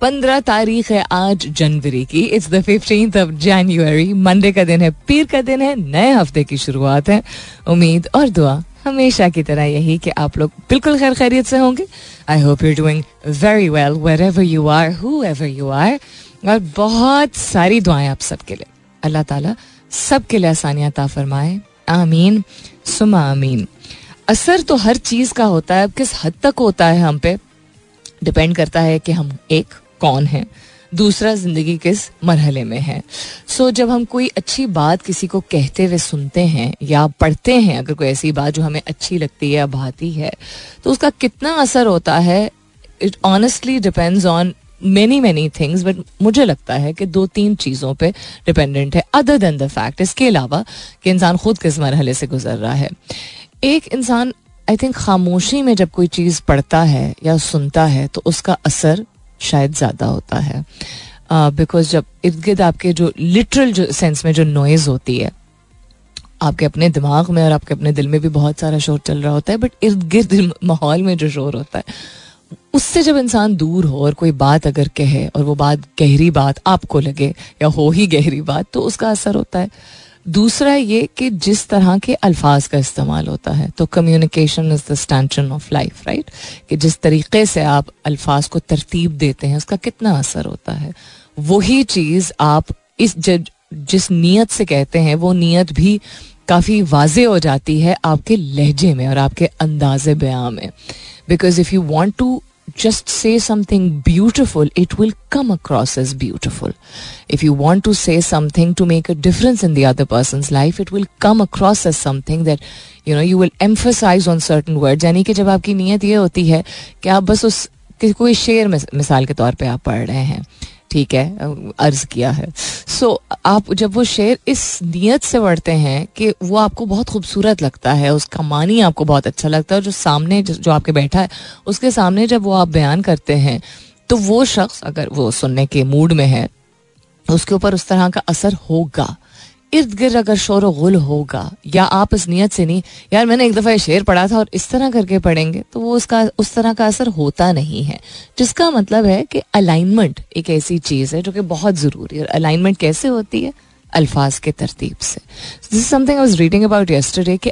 पंद्रह तारीख है आज जनवरी की। It's the fifteenth of January Monday का दिन है, पीर का दिन है, नए हफ़्ते की शुरुआत है। उम्मीद और दुआ हमेशा की तरह यही कि आप लोग बिल्कुल खैर खैरियत से होंगे। I hope you doing very well wherever you are whoever you are और बहुत सारी दुआएँ आप सबके लिए। अल्लाह ताला सबके लिए आसानियाँ ता फरमाए। आमीन। सुमा आमीन। असर तो हर चीज़ का होता है, किस हद तक होता है हम पे? डिपेंड करता है कि हम एक कौन है? दूसरा ज़िंदगी किस मरहले में है? सो so, जब हम कोई अच्छी बात किसी को कहते हुए सुनते हैं या पढ़ते हैं अगर कोई ऐसी बात जो हमें अच्छी लगती है या भाती है तो उसका कितना असर होता है? It honestly depends on many many things but मुझे लगता है कि दो तीन चीज़ों पे डिपेंडेंट है अदर देन द फैक्ट इसके अलावा कि इंसान खुद किस मरहले से गुजर रहा है। एक इंसान आई थिंक खामोशी में जब कोई चीज़ पढ़ता है या सुनता है तो उसका असर शायद ज़्यादा होता है। बिकॉज़ uh, जब इर्द गिर्द आपके जो लिटरल जो सेंस में जो नॉइज़ होती है आपके अपने दिमाग में और आपके अपने दिल में भी बहुत सारा शोर चल रहा होता है बट इर्द गिर्द माहौल में जो शोर होता है उससे जब इंसान दूर हो और कोई बात अगर कहे और वो बात गहरी बात आपको लगे या हो ही गहरी बात तो उसका असर होता है। दूसरा ये कि जिस तरह के अल्फाज का इस्तेमाल होता है तो communication is the stanchion of life right कि जिस तरीके से आप अल्फाज को तरतीब देते हैं, उसका कितना असर होता है। वही चीज़ आप इस जिस नीयत से कहते हैं, वो नीयत भी काफ़ी वाजे हो जाती है आपके लहजे में और आपके अंदाज बयां में। Because if you want to just say something beautiful, it will come across as beautiful. If you want to say something to make a difference in the other person's life, it will come across as something that you know you will emphasize on certain words. यानी कि जब आपकी नीयत ये होती है कि आप बस उस कोई शेर मिसाल के तौर पे आप पढ़ रहे हैं ठीक है अर्ज़ किया है। सो so, आप जब वो शेर इस नीयत से पढ़ते हैं कि वो आपको बहुत खूबसूरत लगता है उसका मानी आपको बहुत अच्छा लगता है और जो सामने जो आपके बैठा है उसके सामने जब वो आप बयान करते हैं तो वो शख्स अगर वो सुनने के मूड में है उसके ऊपर उस तरह का असर होगा। इर्द गिर्द अगर शोर गुल होगा, या आप इस नीयत से नहीं, यार मैंने एक दफ़ा शेर पढ़ा था और इस तरह करके पढ़ेंगे तो वो उसका, उस तरह का असर होता नहीं है। जिसका मतलब है कि अलाइनमेंट एक ऐसी चीज़ है जो कि बहुत ज़रूरी है अलाइनमेंट कैसे होती है? अल्फाज के तरतीब से। This is something I was reading about yesterday कि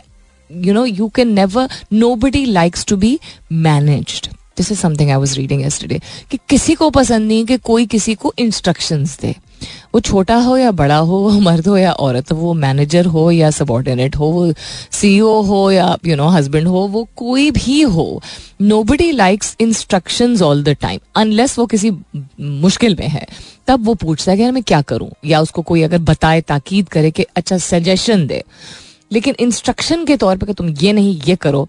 you know you can never nobody likes to be managed this is something I was reading yesterday कि किसी को पसंद नहीं कि कोई किसी को इंस्ट्रक्शंस दे। वो छोटा हो या बड़ा हो, वो मर्द हो या औरत हो, वो मैनेजर हो या सबॉर्डिनेट हो, वो सीईओ हो या यू नो हस्बैंड हो, वो कोई भी हो nobody likes instruction all the time unless वो किसी मुश्किल में है। तब वो पूछता है कि यार मैं क्या करूँ? या उसको कोई अगर बताए, ताकीद करे कि अच्छा सजेशन दे। लेकिन इंस्ट्रक्शन के तौर पर तुम ये नहीं, ये करो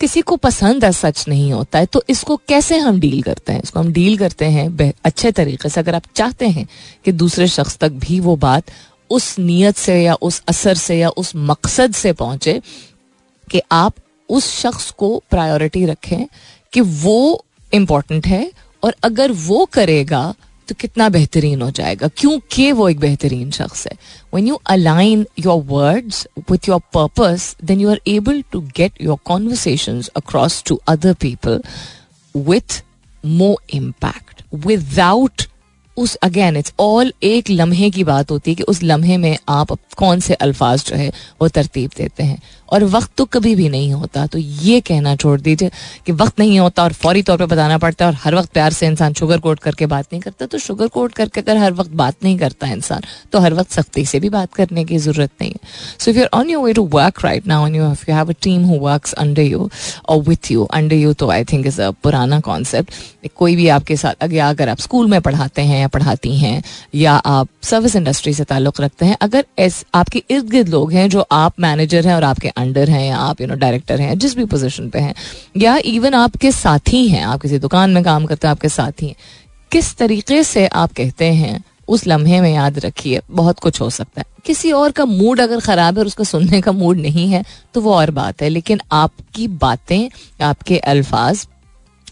किसी को पसंद है सच नहीं होता है तो इसको कैसे हम डील करते हैं? इसको हम डील करते हैं अच्छे तरीके से। अगर आप चाहते हैं कि दूसरे शख्स तक भी वो बात उस नीयत से या उस असर से या उस मकसद से पहुँचे कि आप उस शख्स को प्रायोरिटी रखें कि वो इम्पोर्टेंट है और अगर वो करेगा तो कितना बेहतरीन हो जाएगा? क्योंकि वो एक बेहतरीन शख्स है? When you align your words with your purpose then you are able to get your conversation across to other people with more impact without उस अगेन इट्स ऑल एक लम्हे की बात होती है कि उस लम्हे में आप कौन से अल्फाज जो है वो तरतीब देते हैं। और वक्त तो कभी भी नहीं होता। तो ये कहना छोड़ दीजिए कि वक्त नहीं होता और फौरी तौर पर बताना पड़ता है और हर वक्त प्यार से इंसान शुगर कोट करके बात नहीं करता। तो शुगर कोट करके अगर हर वक्त बात नहीं करता इंसान तो हर वक्त सख्ती से भी बात करने की ज़रूरत नहीं है। So if you're on you way to work right ना on you you have a team who works under you और विथ यू अंडर यू तो आई थिंक इज़ अ पुराना कॉन्सेप्ट कोई भी आपके साथ अगर अगर आप स्कूल में पढ़ाते हैं या पढ़ाती हैं या आप सर्विस इंडस्ट्री से ताल्लुक़ रखते हैं, अगर आपके इर्द गिर्द लोग हैं जो आप मैनेजर हैं और आपके अंडर हैं या आप यू नो डायरेक्टर हैं, जिस भी पोजीशन पे हैं, या इवन आपके साथी हैं, आप किसी दुकान में काम करते हैं, आपके साथी हैं, किस तरीके से आप कहते हैं, उस लम्हे में याद रखिए, बहुत कुछ हो सकता है। किसी और का मूड अगर ख़राब है और उसका सुनने का मूड नहीं है तो वो और बात है, लेकिन आपकी बातें, आपके अल्फाज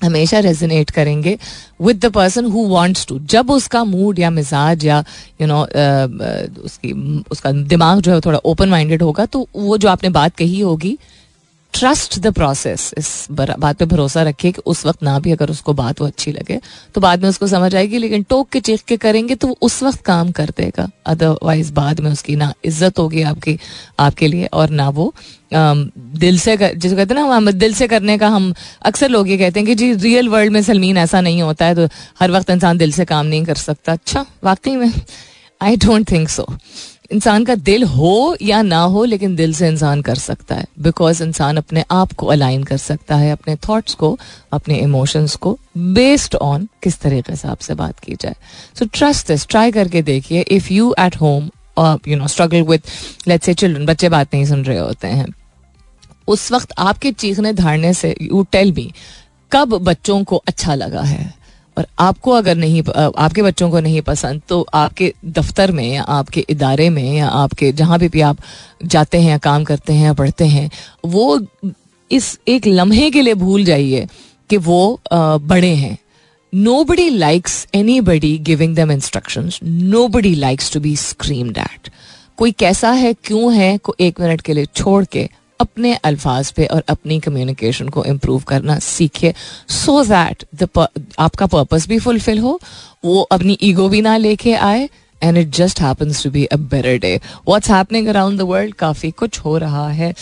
हमेशा रेजिनेट करेंगे with the person who wants to जब उसका मूड या मिजाज या यू you नो know, उसकी उसका दिमाग जो है थोड़ा ओपन माइंडेड होगा तो वो जो आपने बात कही होगी ट्रस्ट द प्रोसेस इस बात पे भरोसा रखिए कि उस वक्त ना भी अगर उसको बात वो अच्छी लगे तो बाद में उसको समझ आएगी लेकिन टोक के चीख के करेंगे तो वो उस वक्त काम कर देगा। अदरवाइज़ बाद में उसकी ना इज़्ज़त होगी आपकी आपके लिए और ना वो दिल से कर, जिसको कहते हैं ना हम दिल से करने का हम अक्सर लोग ये कहते हैं कि जी रियल वर्ल्ड में सलमीन ऐसा नहीं होता है तो हर वक्त इंसान दिल से काम नहीं कर सकता। अच्छा वाकई में आई डोंट थिंक सो इंसान का दिल हो या ना हो, लेकिन दिल से इंसान कर सकता है। बिकॉज़ इंसान अपने आप को अलाइन कर सकता है, अपने थॉट्स को, अपने इमोशंस को बेस्ड ऑन किस तरीके से आपसे बात की जाए। सो ट्रस्ट दिस ट्राई करके देखिए if you at home you know struggle with let's say children बच्चे बात नहीं सुन रहे होते हैं, उस वक्त आपके चीखने धारने से यू टेल मी कब बच्चों को अच्छा लगा है? और आपको अगर नहीं आपके बच्चों को नहीं पसंद तो आपके दफ्तर में या आपके इदारे में या आपके जहाँ भी भी आप जाते हैं या काम करते हैं या पढ़ते हैं, वो इस एक लम्हे के लिए भूल जाइए कि वो बड़े हैं। Nobody likes anybody giving them instruction nobody likes to be scream that कोई कैसा है, क्यों है, को एक मिनट के लिए छोड़ के अपने अल्फाज पे और अपनी कम्युनिकेशन को इम्प्रूव करना सीखे सो दैट द आपका पर्पस भी फुलफिल हो वो अपनी ईगो भी ना लेके आए and it just happens to be a better day what's happening around the world काफ़ी कुछ हो रहा है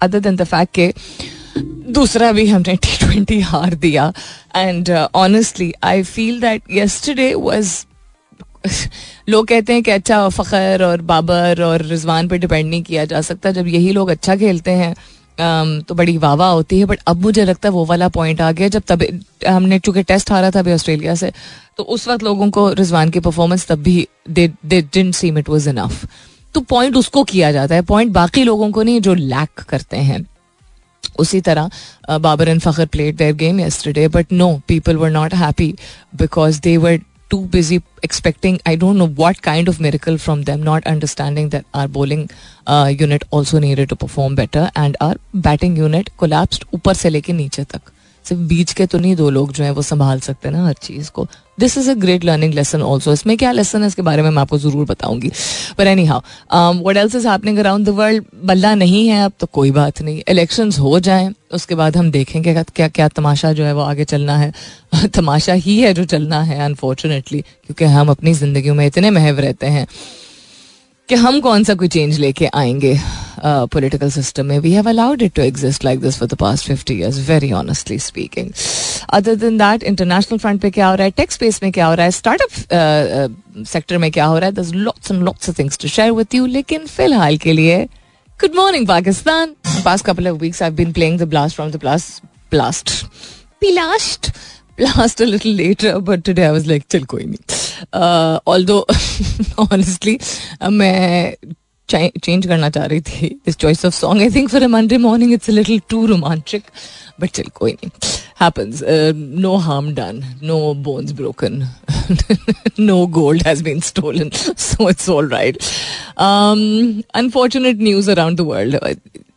अदर देन द फैक्ट के दूसरा भी हमने टी ट्वेंटी हार दिया and honestly I feel that yesterday was लोग कहते हैं कि अच्छा फ़खर और बाबर और रिजवान पे डिपेंड नहीं किया जा सकता। जब यही लोग अच्छा खेलते हैं तो बड़ी वाह होती है बट अब मुझे लगता है वो वाला पॉइंट आ गया। जब तब हमने, चूँकि टेस्ट हारा था अभी ऑस्ट्रेलिया से तो उस वक्त लोगों को रिजवान की परफॉर्मेंस तब भी they didn't seem it was enough तो पॉइंट उसको किया जाता है पॉइंट बाकी लोगों को नहीं, जो लैक करते हैं। उसी तरह Babar and Fakhar played their game yesterday but no people were not happy because they were too busy expecting I don't know what kind of miracle from them, not understanding that our bowling uh, unit also needed to perform better and our batting unit collapsed ऊपर से लेके नीचे तक सिर्फ़ बीच के तो नहीं दो लोग जो है वो संभाल सकते हैं ना हर चीज़ को this is a great learning lesson also इसमें क्या लेसन है? इसके बारे में मैं आपको ज़रूर बताऊँगी। पर anyhow what else is happening around the world बल्ला नहीं है अब तो कोई बात नहीं। इलेक्शन हो जाए, उसके बाद हम देखेंगे क्या क्या तमाशा जो है वो आगे चलना है। तमाशा ही है जो चलना है अनफॉर्चुनेटली क्योंकि हम अपनी ज़िंदगी में इतने महव रहते हैं। कि हम कौन सा कोई चेंज लेके आएँगे? पॉलिटिकल सिस्टम में we have allowed it to exist like this for the past fifty years very honestly speaking other than that international front पे क्या हो रहा है? टेक्स स्पेस में क्या हो रहा है? स्टार्टअप सेक्टर में क्या हो रहा है? दस lots and lots of things to share with you लेकिन फ़िलहाल के लिए good morning Pakistan past couple of weeks I been playing the blast from the blast blast blast blast a little later but today I was like चल कोई नहीं uh, although honestly uh, मैं change करना चाह रही थी this choice of song I think for a Monday morning it's a little too romantic but चल कोई नहीं happens uh, no harm done no bones broken no gold has been stolen so it's all right um, unfortunate news around the world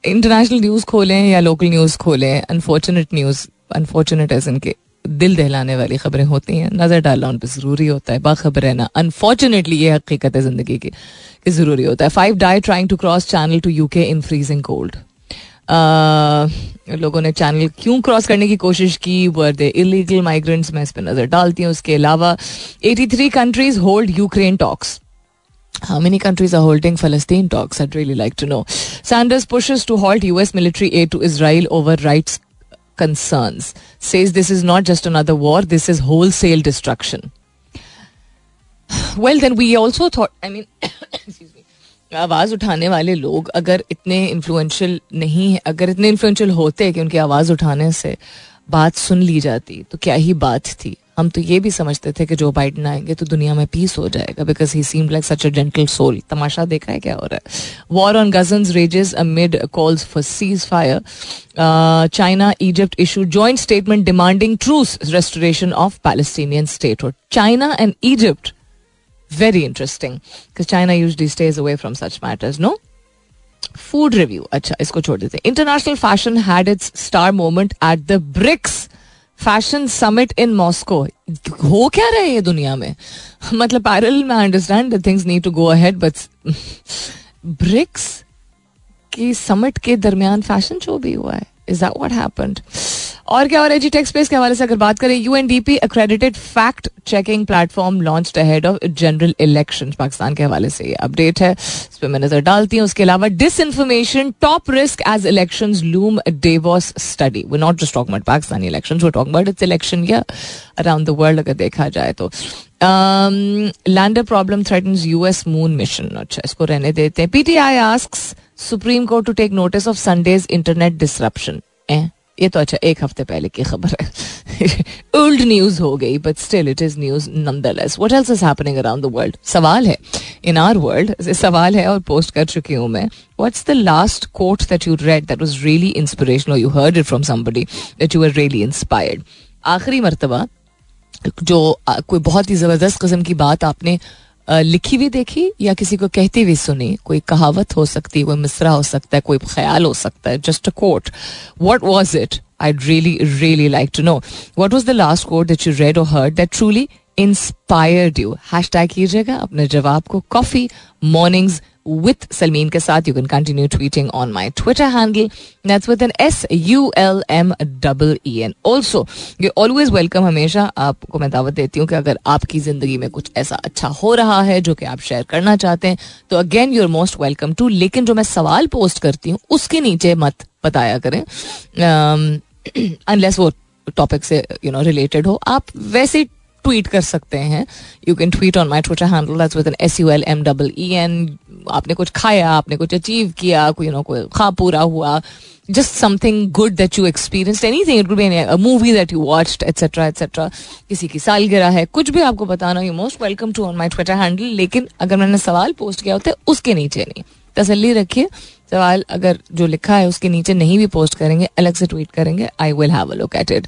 international news खोलें या local news खोलें unfortunate news unfortunate as इनके दिल दहलाने वाली खबरें होती हैं। नज़र डालना उन पर ज़रूरी होता है। बाखबर रहना अनफॉर्चुनेटली ये हकीकत है ज़िंदगी की, कि ज़रूरी होता है। Five die trying to cross channel to UK in freezing cold लोगों ने चैनल क्यों क्रॉस करने की कोशिश की? वर दे इलीगल माइग्रेंट्स मैं इस पर नज़र डालती हूँ। उसके अलावा 83 countries hold Ukraine talks How many countries are holding Palestine talks? I'd really like to know. Sanders pushes to halt US military aid to Israel over rights concerns. Says this is not just another war, this is wholesale destruction. Well, then we also thought, I mean, excuse me. आवाज़ उठाने वाले लोग अगर इतने influential नहीं है अगर इतने इन्फ्लुएंशियल होते कि उनकी आवाज़ उठाने से बात सुन ली जाती तो क्या ही बात थी हम तो ये भी समझते थे कि जो बाइडन आएँगे तो दुनिया में पीस हो जाएगा because he seem like such a gentle soul तमाशा देखा है क्या हो रहा है? War on Gaza rages amid calls for ceasefire China Egypt issue joint statement demanding truce restoration of Palestinian statehood China and Egypt very interesting China usually stays away from such matters no food review अच्छा इसको छोड़ देते international fashion had its star moment at the BRICS fashion summit in Moscow हो क्या रहे ये दुनिया में? मतलब पैरल में understand things need to go ahead but BRICS की समिट के दरमियान फ़ैशन शो भी हुआ है। इज़ दैट व्हाट हैपेंड और क्या और एजी टेक स्पेस के हवाले से अगर बात करें U N D P accredited fact checking platform launch ahead of general election Pakistan के हवाले से ये अपडेट है। इस पर मैं नज़र डालती हूँ। उसके अलावा disinformation top risk as election loom Davos study वो not just talk about Pakistani election वो टॉक अबाउट इट्स इलेक्शन या अराउंड द वर्ल्ड अगर देखा जाए तो। Lander problem threatens US moon mission अच्छा इसको रहने देते हैं। PTI ask supreme court to take notice of Sunday's internet disruption ये तो अच्छा एक हफ़्ते पहले की खबर है। ओल्ड न्यूज़ हो गई but still it is news nonetheless what else is happening around the world सवाल है। इन आर वर्ल्ड सवाल है और पोस्ट कर चुकी हूँ मैं। What's the last quote that you read that was really inspirational you heard it from somebody that you are really inspired आखिरी मरतबा जो कोई बहुत ही ज़बरदस्त किस्म की बात आपने लिखी हुई देखी या किसी को कहती हुई सुनी? कोई कहावत हो सकती है कोई मिसरा हो सकता है, कोई ख्याल हो सकता है just a quote what was it I really really like to know what was the last quote that you read और heard that truly inspired you hashtag कीजिएगा अपने जवाब को कॉफ़ी मॉर्निंग्स with Salmeen के साथ. You can continue tweeting on my Twitter handle. That's with an S U L M double E N. Also you always welcome हमेशा. आपको मैं दावत देती हूँ कि अगर आपकी ज़िंदगी में कुछ ऐसा अच्छा हो रहा है जो कि आप शेयर करना चाहते हैं तो again you are most welcome to लेकिन जो मैं सवाल पोस्ट करती हूँ, उसके नीचे मत बताया करें. अनलेस वो टॉपिक से यू नो रिलेटेड हो. आप वैसे ट्वीट कर सकते हैं। You can tweet on my Twitter handle with N S U L M double E N आपने कुछ खाया, आपने कुछ अचीव किया, कोई नो कोई खा पूरा हुआ। Just something good that you experience anything movie that you watched etcetera etcetera किसी की सालगिरह है, कुछ भी आपको बताना you most welcome to on my Twitter handle लेकिन अगर मैंने सवाल पोस्ट किया होता है, उसके नीचे नहीं। तसल्ली रखिए। सवाल अगर जो लिखा है उसके नीचे नहीं भी पोस्ट करेंगे अलग से ट्वीट करेंगे I will have a look at it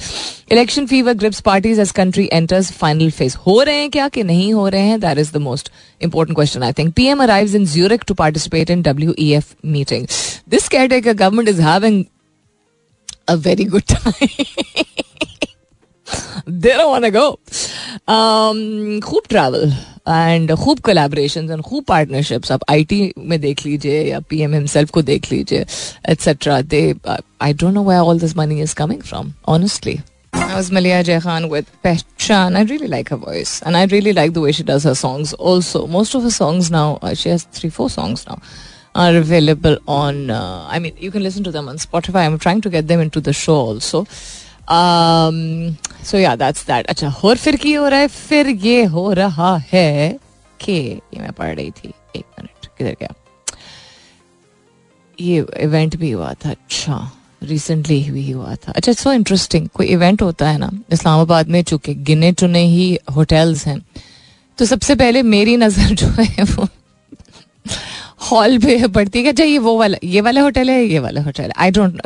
election fever grips parties as country enters final phase हो रहे हैं क्या कि नहीं हो रहे हैं? That is the most important question I think PM arrives in Zurich to participate in W E F meeting this caretaker government is having a very good time. they don't want to go. Um, खूब travel and खूब collaboration and खूब partnerships आप IT में देख लीजिए या PM himself को देख लीजिए etcetera they I don't know where all this money is coming from honestly I was Malia Jai Khan with Pehchan. I really like her voice, and I really like the way she does her songs. Also, most of her songs now, uh, she has three, four songs now, are available on. Uh, I mean, you can listen to them on Spotify. I'm trying to get them into the show also. Um, so yeah, that's that. अच्छा और फिर की हो रहा है फिर ये हो रहा है कि ये मैं पढ़ रही थी एक मिनट किधर गया ये इवेंट भी हुआ था अच्छा रिसेंटली भी हुआ था अच्छा सो इंटरेस्टिंग कोई इवेंट होता है ना इस्लामाबाद में चूँकि गिने चुने ही होटल्स हैं तो सबसे पहले मेरी नज़र जो है वो हॉल पे पड़ती है अच्छा ये वो वाला ये वाला होटल है ये वाला hotel I don't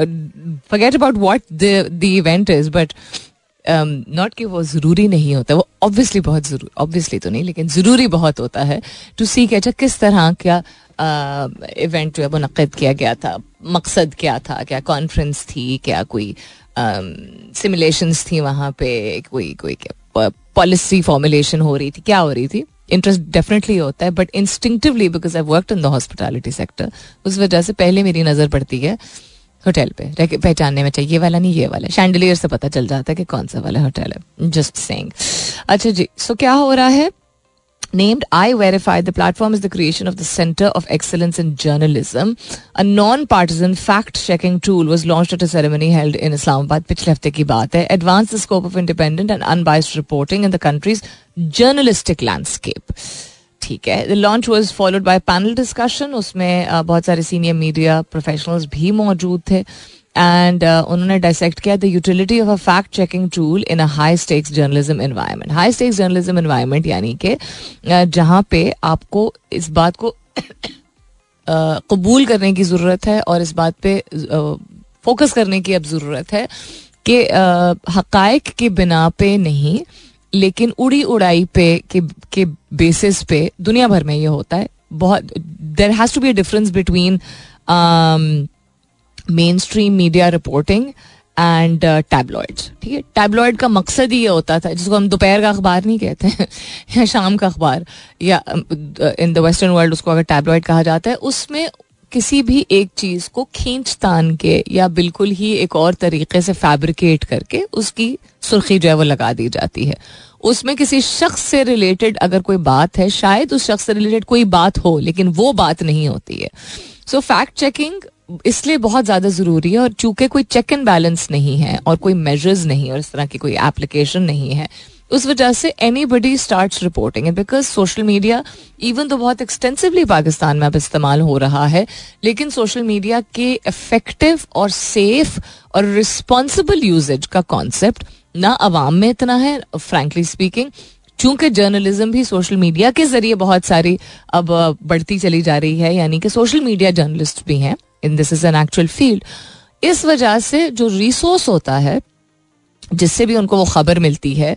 forget about what the event is but not कि वो ज़रूरी नहीं होता, वो ऑब्वियसली बहुत ज़रूरी ऑब्वियसली तो नहीं, लेकिन ज़रूरी बहुत होता है टू सी कि अच्छा किस तरह क्या इवेंट जो है मुनद किया गया था, मकसद क्या था, क्या कॉन्फ्रेंस थी, क्या कोई सिमुलेशंस थी वहाँ पे, कोई कोई पॉलिसी फॉर्मुलेशन हो रही थी, क्या हो रही थी? इंटरेस्ट डेफिनेटली होता है but instinctively because I work in the hospitality sector उस वजह से पहले मेरी नज़र पड़ती है। होटल पे पहचानने में चाहिए ये वाला नहीं ये वाला शैंडलियर से पता चल जाता है कि कौन सा वाला होटल है जस्ट सेइंग अच्छा जी सो क्या हो रहा है named I Verify, the platform is the creation of the Center of Excellence in Journalism. A non-partisan fact-checking tool was launched at a ceremony held in Islamabad. पिछले हफ़्ते की बात है. Advance the scope of independent and unbiased reporting in the country's journalistic landscape. ठीक है। The launch was followed by panel discussion उसमें बहुत सारे सीनियर मीडिया प्रोफेशनल्स भी मौजूद थे। एंड उन्होंने डायसेक्ट किया the utility of a fact checking tool in a high stakes journalism environment high stakes journalism environment यानी कि जहाँ पे आपको इस बात को कबूल करने की ज़रूरत है और इस बात पे फोकस करने की अब ज़रूरत है कि हकायक के बिना पे नहीं लेकिन उड़ी उड़ाई पे के, के बेसिस पे दुनिया भर में ये होता है। बहुत there has to be a difference between mainstream media reporting and tabloids ठीक है? टैबलॉइड का मकसद ही ये होता था जिसको हम दोपहर का अखबार नहीं कहते हैं या शाम का अखबार या इन द वेस्टर्न वर्ल्ड उसको अगर टैबलॉइड कहा जाता है उसमें किसी भी एक चीज़ को खींच तान के या बिल्कुल ही एक और तरीके से फैब्रिकेट करके उसकी सुर्खी जो है वो लगा दी जाती है। उसमें किसी शख्स से रिलेटेड अगर कोई बात है, शायद उस शख्स से रिलेटेड कोई बात हो, लेकिन वो बात नहीं होती है। सो फैक्ट चेकिंग इसलिए बहुत ज़्यादा ज़रूरी है और चूँकि कोई चेक एंड बैलेंस नहीं है और कोई मेजर्स नहीं और इस तरह की कोई एप्लीकेशन नहीं है, उस वजह से एनी बडी स्टार्ट रिपोर्टिंग है बिकॉज़ सोशल मीडिया इवन तो बहुत एक्सटेंसिवली पाकिस्तान में अब इस्तेमाल हो रहा है, लेकिन सोशल मीडिया के इफ़ेक्टिव और सेफ़ और रिस्पॉन्सिबल यूजेज का कॉन्सेप्ट ना अवाम में इतना है फ्रेंकली स्पीकिंग चूँकि जर्नलिज्म भी सोशल मीडिया के ज़रिए बहुत सारी अब बढ़ती चली जा रही है, यानी कि सोशल मीडिया जर्नलिस्ट भी हैं in this is an actual field इस वजह से जो रिसोर्स होता है, जिससे भी उनको वो खबर मिलती है,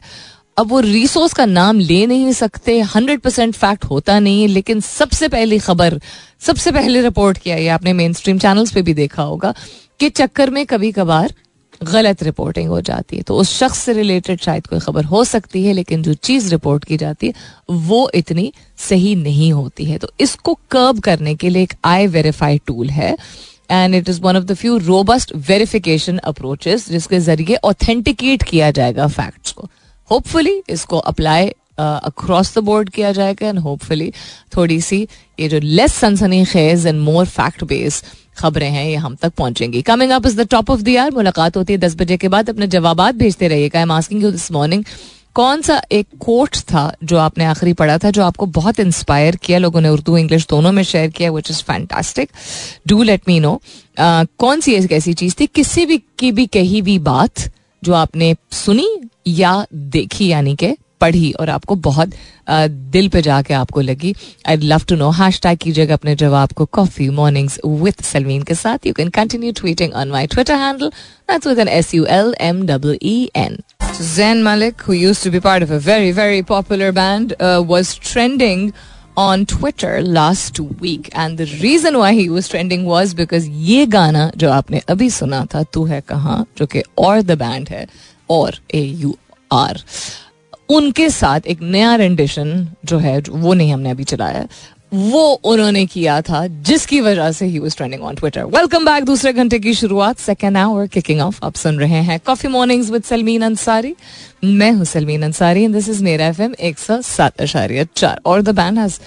अब वो रिसोर्स का नाम ले नहीं सकते हंड्रेड परसेंट फैक्ट होता नहीं है, लेकिन सबसे पहली खबर, सबसे पहले रिपोर्ट किया ये आपने मेन स्ट्रीम चैनल्स पे भी देखा होगा, कि चक्कर में कभी कभार गलत रिपोर्टिंग हो जाती है। तो उस शख्स से रिलेटेड शायद कोई खबर हो सकती है, लेकिन जो चीज़ रिपोर्ट की जाती है, वो इतनी सही नहीं होती है। तो इसको कर्ब करने के लिए एक आई वेरीफाई टूल है and it is one of the few robust verification approaches जिसके ज़रिए ऑथेंटिकेट किया जाएगा फैक्ट्स को। होपफुली इसको अप्लाई अक्रॉस द बोर्ड किया जाएगा एंड होपफुली थोड़ी सी ये जो लेस सनसनी खेज एंड मोर फैक्ट बेस्ड खबरें हैं, ये हम तक पहुंचेंगी। Coming up is the top of the मुलाकात होती है दस बजे के बाद, अपने जवाब भेजते रहिएगा। आस्किंग यू दिस मॉर्निंग कौन सा एक कोट था जो आपने आखिरी पढ़ा था, जो आपको बहुत इंस्पायर किया, लोगों ने उर्दू इंग्लिश दोनों में शेयर किया which is fantastic do let me know कौन सी एक ऐसी चीज़ थी, किसी भी की भी कही भी बात जो आपने सुनी या देखी, यानी कि पढ़ी और आपको बहुत दिल पे जाके आपको लगी। I love to know hashtag कीजिएगा अपने जवाब को कॉफ़ी मॉर्निंग्स विथ सलमीन के साथ। You can continue tweeting on my Twitter handle that's with N S U L M W E N Zayn Malik, who used to be part of a very, very popular band, uh, was trending on Twitter last week. And the reason why he was trending was because ये गाना जो आपने अभी सुना था तू है कहाँ और द बैंड है और ए यू आर उनके साथ एक नया रेंडिशन जो है वो नहीं हमने अभी चलाया वो उन्होंने किया था जिसकी वजह से ही was trending on Twitter welcome back दूसरे घंटे की शुरुआत सेकेंड आवर किकिंग ऑफ़ आप सुन रहे हैं coffee mornings with Salmeen Ansari मैं हूँ Salmeen Ansari and this is Mera FM एक सौ सात अशारिया चार और the band has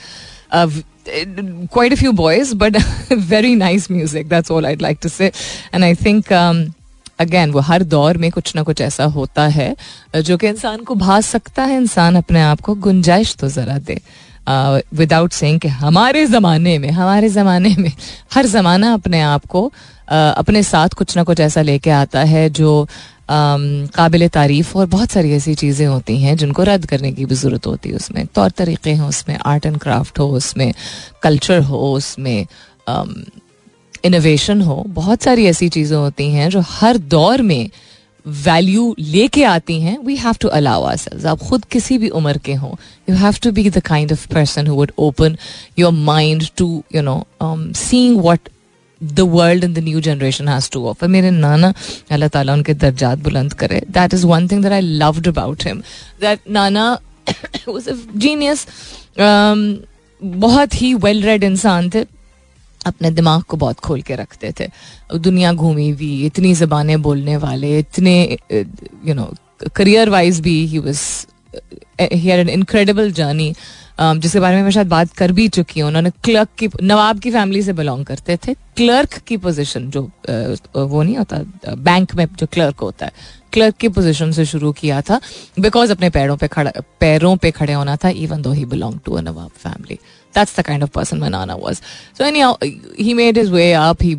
quite few boys, but very nice music. That's all I'd like to say. And I think um, again वो हर दौर में कुछ ना कुछ ऐसा होता है जो कि इंसान को भास सकता है। इंसान अपने आप को गुंजाइश तो जरा दे। विदाउट सेइंग कि हमारे ज़माने में हमारे ज़माने में हर ज़माना अपने आप को uh, अपने साथ कुछ ना कुछ ऐसा लेके आता है जो काबिल तारीफ़ और बहुत सारी ऐसी चीज़ें होती हैं जिनको रद्द करने की भी ज़रूरत होती है उसमें। तौर तरीक़े हैं उसमें आर्ट एंड क्राफ्ट हो उसमें कल्चर हो उसमें इनोवेशन हो, बहुत सारी ऐसी चीज़ें होती हैं जो हर दौर में वैल्यू लेके आती हैं। We have to allow ourselves आप खुद किसी भी उम्र के हों you have to be the kind of person who would open your mind to you know seeing what the world in the new generation has to offer मेरे नाना, अल्लाह ताला उनके दर्जात बुलंद करे। That is one thing that I loved about him that Nana was a genius बहुत ही वेल रेड इंसान थे। अपने दिमाग को बहुत खोल के रखते थे। दुनिया घूमी हुई, इतनी जबानें बोलने वाले, इतने यू नो करियर वाइज भी he was an incredible journey जिसके बारे में मैं शायद बात कर भी चुकी हूँ। उन्होंने क्लर्क की, नवाब की फैमिली से बिलोंग करते थे। क्लर्क की पोजीशन जो वो नहीं होता बैंक में जो क्लर्क होता है। क्लर्क की पोजीशन से शुरू किया था। बिकॉज़ अपने पैरों पे खड़ा, पैरों पे खड़े होना था even though he belong to a nawab family That's the kind of person Manana was. So anyhow, he made his way up. He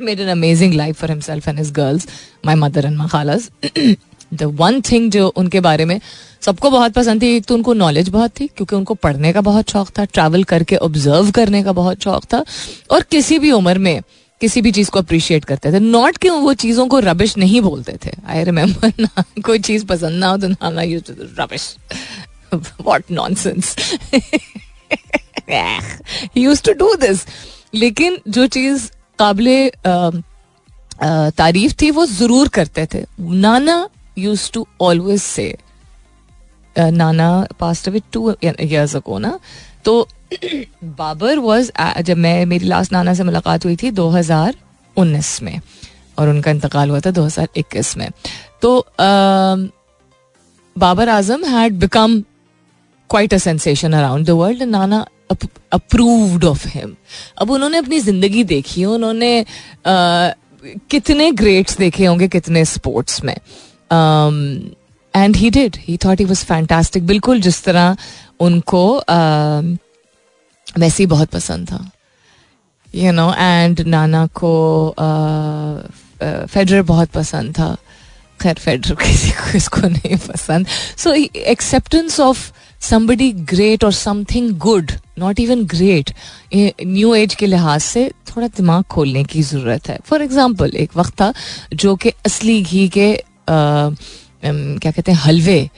made an amazing life for himself and his girls my mother and my खालास the one thing जो उनके बारे में सबको बहुत पसंद थी एक तो उनको नॉलेज बहुत थी क्योंकि उनको पढ़ने का बहुत शौक था ट्रैवल करके ऑब्ज़र्व करने का बहुत शौक था। और किसी भी उम्र में किसी भी चीज़ को अप्रिशिएट करते थे। नॉट कि वो चीज़ों को रबिश नहीं बोलते थे। आई रिमेम्बर ना कोई चीज़ पसंद ना हो तो नाना use rubbish what nonsense use to do this लेकिन जो चीज़ काबिल तारीफ़ थी, वो ज़रूर करते थे। नाना use to always say Nana passed away two years ago ना। तो बाबर वॉज़ जब मैं, मेरी लास्ट नाना से मुलाकात हुई थी 2019 में, और उनका इंतकाल हुआ था 2021 में। तो Babar Azam had become quite a sensation around the world Nana approved of him अब उन्होंने अपनी ज़िंदगी देखी, उन्होंने कितने ग्रेट्स देखे होंगे, कितने स्पोर्ट्स में। And he did he thought he was fantastic बिल्कुल जिस तरह उनको वैसे ही बहुत पसंद था। यू नो एंड नाना को फेडरर बहुत पसंद था। खैर फेडरर किसी को इसको नहीं पसंद। So acceptance of somebody great और something good not even great new age के लिहाज से थोड़ा दिमाग खोलने की ज़रूरत है। फॉर एग्ज़ाम्पल एक वक्त था जो कि असली घी के आ, क्या कहते हैं हलवे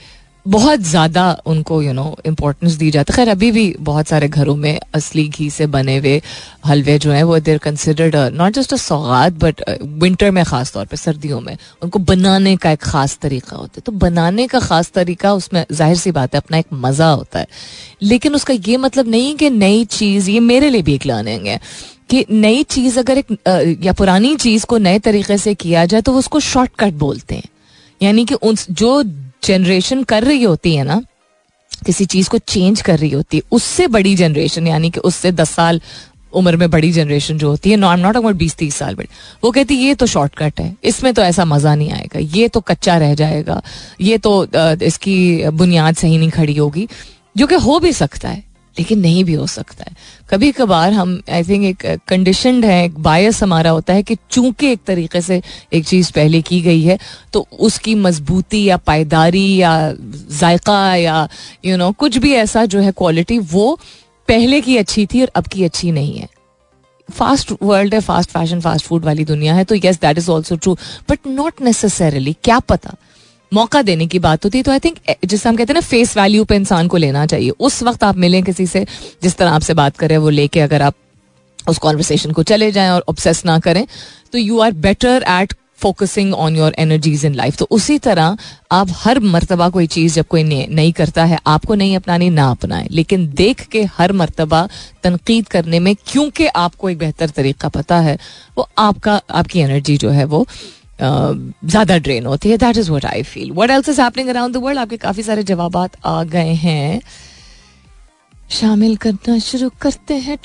बहुत ज़्यादा उनको यू नो इम्पोर्टेंस दी जाती है। खैर, अभी भी बहुत सारे घरों में असली घी से बने हुए हलवे जो हैं, वो there considered not just a सौगात बट विंटर में ख़ास तौर पे, सर्दियों में, उनको बनाने का एक ख़ास तरीका होता है। तो बनाने का ख़ास तरीका, उसमें ज़ाहिर सी बात है, अपना एक मज़ा होता है। लेकिन उसका ये मतलब नहीं कि नई चीज़, ये मेरे लिए भी एक लर्निंग है, कि नई चीज़ अगर एक या पुरानी चीज़ को नए तरीके से किया जाए तो उसको शॉर्टकट बोलते हैं। यानी कि उन जो जनरेशन कर रही होती है ना, किसी चीज़ को चेंज कर रही होती है, उससे बड़ी जनरेशन यानी कि उससे दस साल उम्र में बड़ी जनरेशन जो होती है नॉट नॉट अबाउट बीस तीस साल बड़ी। वो कहती है, ये तो शॉर्टकट है, इसमें तो ऐसा मज़ा नहीं आएगा, ये तो कच्चा रह जाएगा, ये तो इसकी बुनियाद सही नहीं खड़ी होगी। जो कि हो भी सकता है लेकिन नहीं भी हो सकता है। कभी कभार हम आई थिंक एक कंडीशनड है एक बायस हमारा होता है कि चूँकि एक तरीके से एक चीज़ पहले की गई है तो उसकी मजबूती या पायदारी या जायका या यू you नो know, कुछ भी ऐसा जो है क्वालिटी वो पहले की अच्छी थी और अब की अच्छी नहीं है। फास्ट वर्ल्ड है फास्ट फ़ैशन फास्ट फ़ूड वाली दुनिया है तो yes that is also true but not necessarily क्या पता? मौका देने की बात होती है तो आई थिंक जिससे हम कहते हैं ना फेस वैल्यू पे इंसान को लेना चाहिए। उस वक्त आप मिलें किसी से, जिस तरह आपसे बात करें, वो लेके अगर आप उस कॉन्वर्सेशन को चले जाएँ और ऑब्सेस ना करें तो you are better at focusing on your energies in life तो उसी तरह आप हर मरतबा कोई चीज़ जब कोई नहीं करता है, आपको नहीं अपनानी, ना अपनाए। लेकिन देख के हर मरतबा तनकीद करने में, क्योंकि आपको एक बेहतर तरीका पता है, वो आपका, आपकी एनर्जी जो है वो ज़्यादा ड्रेन होती है that is what I feel what else is happening around the world आपके काफ़ी सारे जवाब आ गए हैं शामिल करना शुरू करते हैं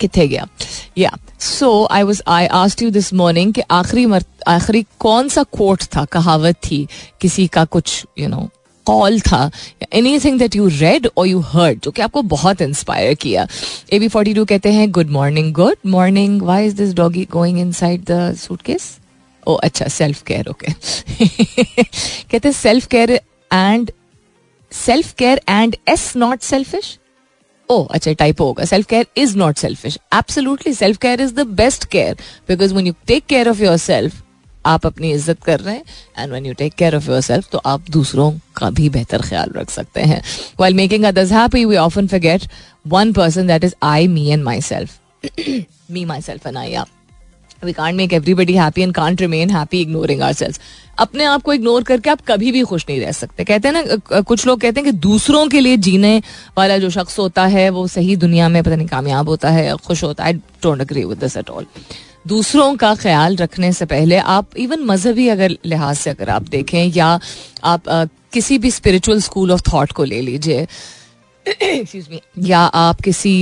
कितने गया या so I was I asked you this morning कि आखिरी आखिरी कौन सा कोट था कहावत थी किसी का कुछ यू नो कॉल था anything that you read और यू हर्ड जो कि आपको बहुत इंस्पायर किया। ए बी फोर्टी टू कहते हैं good morning good morning why is this doggy going inside the suitcase oh अच्छा सेल्फ केयर ओके कहते हैं self care and self care and is not selfish oh अच्छा type होगा। Self care is not selfish absolutely self care is the best care because when you take care of yourself आप अपनी इज़्ज़त कर रहे हैं and when you take care of yourself तो आप दूसरों का भी बेहतर ख्याल रख सकते हैं। While making others happy we often forget one person that is I me and myself me myself and I आप we can't make everybody happy and can't remain happy ignoring ourselves अपने आप को इग्नोर करके आप कभी भी खुश नहीं रह सकते। कहते हैं ना कुछ लोग कहते हैं कि दूसरों के लिए जीने वाला जो शख्स होता है, वो सही दुनिया में पता नहीं कामयाब होता है खुश होता है। I don't agree with this at all दूसरों का ख्याल रखने से पहले आप इवन मजहबी अगर लिहाज से अगर आप देखें या आप आ, किसी भी स्पिरिचुअल स्कूल ऑफ़ थॉट को ले लीजिए या आप किसी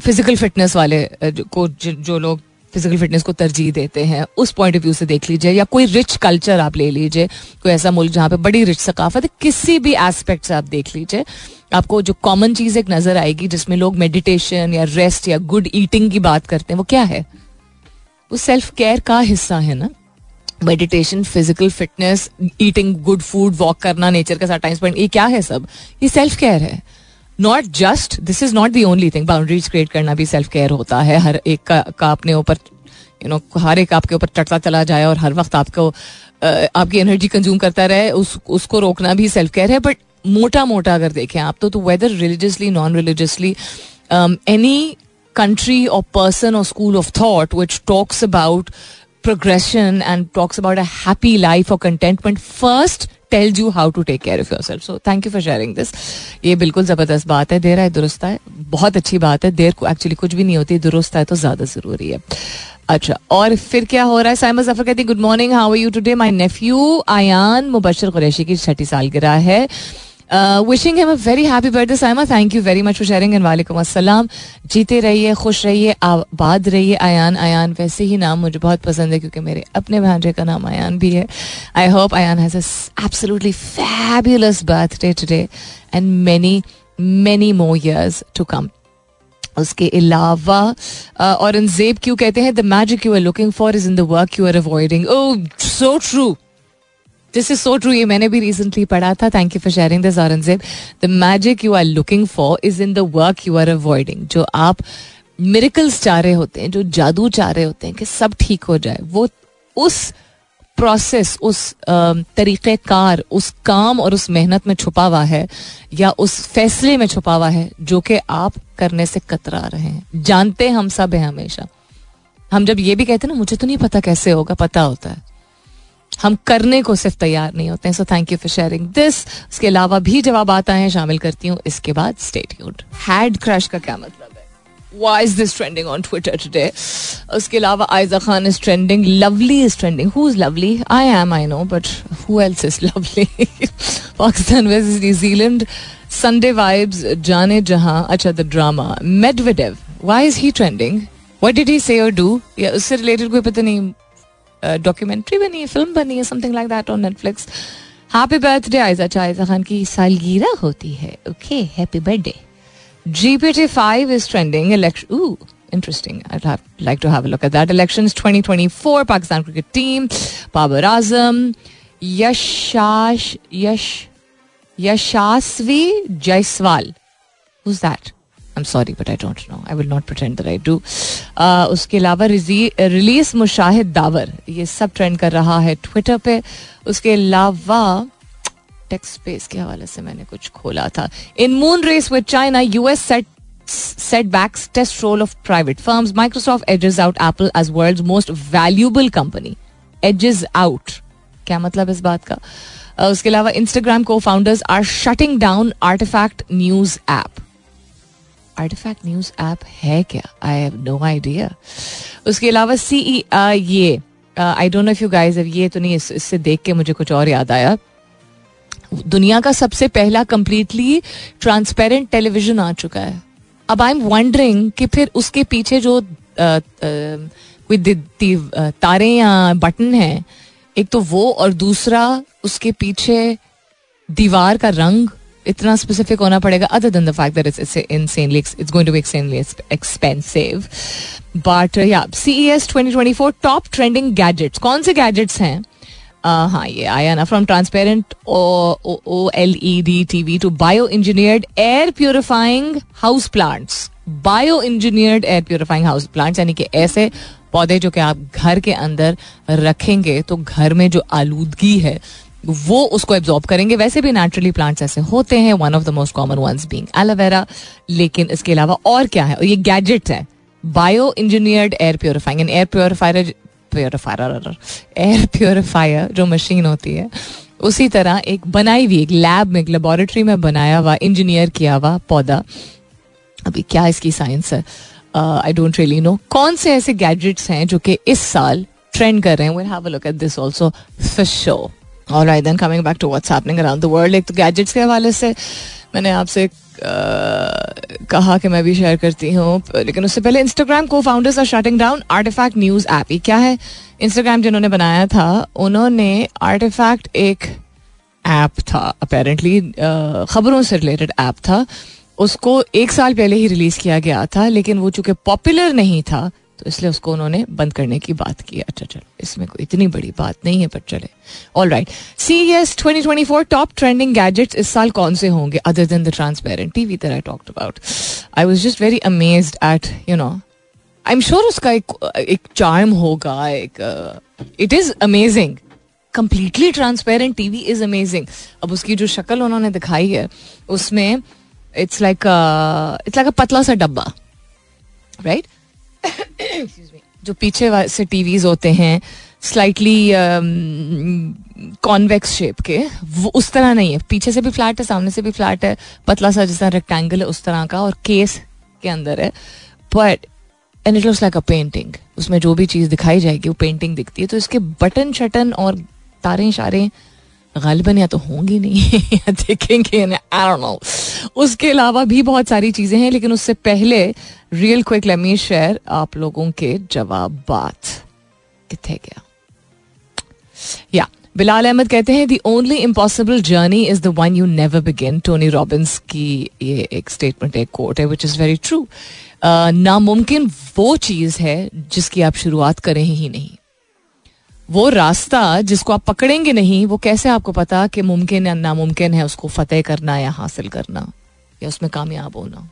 फ़िज़िकल फिटनेस वाले को जो लोग फ़िज़िकल फिटनेस को तरजीह देते हैं उस पॉइंट ऑफ़ व्यू से देख लीजिए या कोई रिच कल्चर आप ले लीजिए कोई ऐसा मुल्क जहाँ पे बड़ी रिच सकाफत किसी भी एस्पेक्ट से आप देख लीजिए आपको जो कॉमन चीज़ एक नज़र आएगी जिसमें लोग मेडिटेशन या रेस्ट या गुड ईटिंग की बात करते हैं वो क्या है? वो सेल्फ केयर का हिस्सा है ना? Meditation physical fitness eating good food walk करना नेचर के साथ टाइम स्पेंड ये क्या है सब? ये सेल्फ केयर है। Not just this is not the only thing boundaries create करना भी सेल्फ केयर होता है। हर एक का, का अपने ऊपर यू नो हर एक आपके ऊपर चटता चला जाए और हर वक्त आपको आपकी एनर्जी कंज्यूम करता रहे उस उसको रोकना भी सेल्फ केयर है। बट मोटा मोटा अगर देखें आप तो whether religiously non religiously any country or person or school of thought which talks about progression and talks about a happy life or contentment first tells you how to take care of yourself. So thank you for sharing this. ये बिल्कुल ज़बरदस्त बात है देर है दुरुस्त है बहुत अच्छी बात है देर को एक्चुअली कुछ भी नहीं होती दुरुस्त है तो ज़्यादा ज़रूरी है अच्छा और फिर क्या हो रहा है साइमा ज़फ़र कहती good morning how are you today my nephew Ayaan Mubashar Qureshi की छठी साल गिरा है wishing him a very happy birthday Saima thank you very much for sharing and वालेकुम अस्सलाम जीते रहिए खुश रहिए आबाद रहिए आयान आयान वैसे ही नाम मुझे बहुत पसंद है क्योंकि मेरे अपने भांजे का नाम आयान भी है I hope Ayaan has absolutely fabulous birthday today and many many more years to come उसके अलावा और इन जेब क्यों कहते हैं the magic you are looking for is in the work you are avoiding oh so true this is so true ये मैंने भी recently पढ़ा था. Thank you for sharing this Aurangzeb. The magic you are looking for is in the work you are avoiding जो आप miracles चाह रहे होते हैं, जो जादू चाह रहे होते हैं कि सब ठीक हो जाए, वो उस प्रोसेस उस तरीक़े कार उस काम और उस मेहनत में छुपा हुआ है या उस फैसले में छुपा हुआ है जो कि आप करने से कतरा रहे हैं. जानते हम सब हैं हमेशा. हम जब ये भी कहते हैं ना, मुझे तो नहीं पता कैसे होगा, पता होता है. हम करने को सिर्फ़ तैयार नहीं होते हैं so thank you for sharing this उसके अलावा भी जवाब आता है, शामिल करती हूँ, इसके बाद स्टेट्यूड हैड क्रश का क्या मतलब Why is this trending on Twitter today? उसके अलावा Ayeza Khan is trending lovely is trending who is lovely I am I know but who is lovely Pakistan versus New Zealand Sunday vibes जाने जहाँ अच्छा the drama Medvedev why is he trending what did he say do या उससे related कोई पता नहीं documentary बनी है फ़िल्म बनी है something like that on Netflix happy birthday Ayeza चायजा Khan की सालगिरह होती है okay happy birthday 5 is trending. Election. Ooh, interesting. I'd have, like to have a look at that. Elections 2024. Pakistan cricket team. Babar Azam. Yashash. Yash. Yashasvi Jaiswal. Who's that? I am sorry but I don't know I will not pretend that I do उसके अलावा release Mushahid the power ये सब trend कर रहा है Twitter पे उसके अलावा टेक्स्ट स्पेस के हवाले से मैंने कुछ खोला था in moon race with China US set setbacks test role of private firms. Microsoft edges out Apple as world's most valuable company. Edges out. क्या मतलब इस बात का उसके अलावा Instagram cofounders are shutting down artifact news app artifact news app है क्या? I have no idea उसके अलावा सी e, ये I don't know if you guys ये तो नहीं इससे देख के मुझे कुछ और याद आया। दुनिया का सबसे पहला कंप्लीटली ट्रांसपेरेंट टेलीविज़न आ चुका है। अब आई एम वंडरिंग कि फिर उसके पीछे जो कोई तारे या बटन है एक तो वो और दूसरा उसके पीछे दीवार का रंग इतना स्पेसिफिक होना पड़ेगा other than the fact that it's insanely it's going to be extremely expensive but या सीईएस 2024 टॉप ट्रेंडिंग गैजेट्स कौन से गैजेट्स हैं? Uh, हाँ ये आया ना from transparent O L E D TV to bio engineered air purifying house plants bio engineered air purifying house plants यानी कि ऐसे पौधे जो कि आप घर के अंदर रखेंगे तो घर में जो आलूदगी है वो उसको एब्जॉर्ब करेंगे। वैसे भी नेचुरली प्लांट्स ऐसे होते हैं one of the most common ones being aloe vera लेकिन इसके अलावा और क्या है? ये गैजेट्स है। Bio engineered air purifying and air purifier purifier air purifier जो मशीन होती है, उसी तरह एक बनाई हुई, एक लैब में, एक लेबोरेटरी में बनाया हुआ इंजीनियर किया हुआ पौधा। अभी क्या इसकी साइंस है? आई डोंट रियली नो कौन से ऐसे गैजेट्स हैं जो कि इस साल ट्रेंड कर रहे हैं? Will have a look at this also for show और I then coming back to what's happening around the world एक तो गैजेट्स के हवाले से मैंने आपसे कहा कि मैं भी शेयर करती हूँ, लेकिन उससे पहले Instagram cofounders are shutting down artifact news app ये क्या है? इंस्टाग्राम जिन्होंने बनाया था, उन्होंने आर्टिफैक्ट एक ऐप था अपेरेंटली खबरों से रिलेटेड ऐप था। उसको एक साल पहले ही रिलीज़ किया गया था, लेकिन वो चूँकि पॉपुलर नहीं था तो इसलिए उसको उन्होंने बंद करने की बात की। अच्छा चलो, इसमें कोई इतनी बड़ी बात नहीं है, पर चले। All right C S twenty twenty four top trending gadgets इस साल कौन से होंगे other than the transparent TV that I talked about I was just very amazed at you know I am sure उसका एक एक चार्म होगा, एक it is amazing completely transparent TV is amazing अब उसकी जो शक्ल उन्होंने दिखाई है, उसमें it's like it's like a पतला सा डब्बा राइट जो पीछे से टीवीज होते हैं स्लाइटली कॉन्वेक्स शेप के, वो उस तरह नहीं है। पीछे से भी फ्लैट है, सामने से भी फ्लैट है, पतला सा जैसा रेक्टेंगल है, उस तरह का और केस के अंदर है। But and it looks like a painting उसमें जो भी चीज़ दिखाई जाएगी, वो पेंटिंग दिखती है। तो इसके बटन शटन और तारे इशारे गालिबन या तो होंगी नहीं, या देखेंगे उसके अलावा भी बहुत सारी चीज़ें हैं, लेकिन उससे पहले रियल क्विक लेमी शेयर आप लोगों के जवाब बात कितने गया या बिलाल अहमद कहते हैं the only impossible journey is the one you never begin Tony Robbins की ये एक स्टेटमेंट एक कोट है विच इज़ वेरी ट्रू नामुमकिन वो चीज़ है जिसकी आप शुरुआत करें ही नहीं. वो रास्ता जिसको आप पकड़ेंगे नहीं, वो कैसे आपको पता कि मुमकिन या नामुमकिन है उसको फतेह करना या हासिल करना या उसमें कामयाब होना?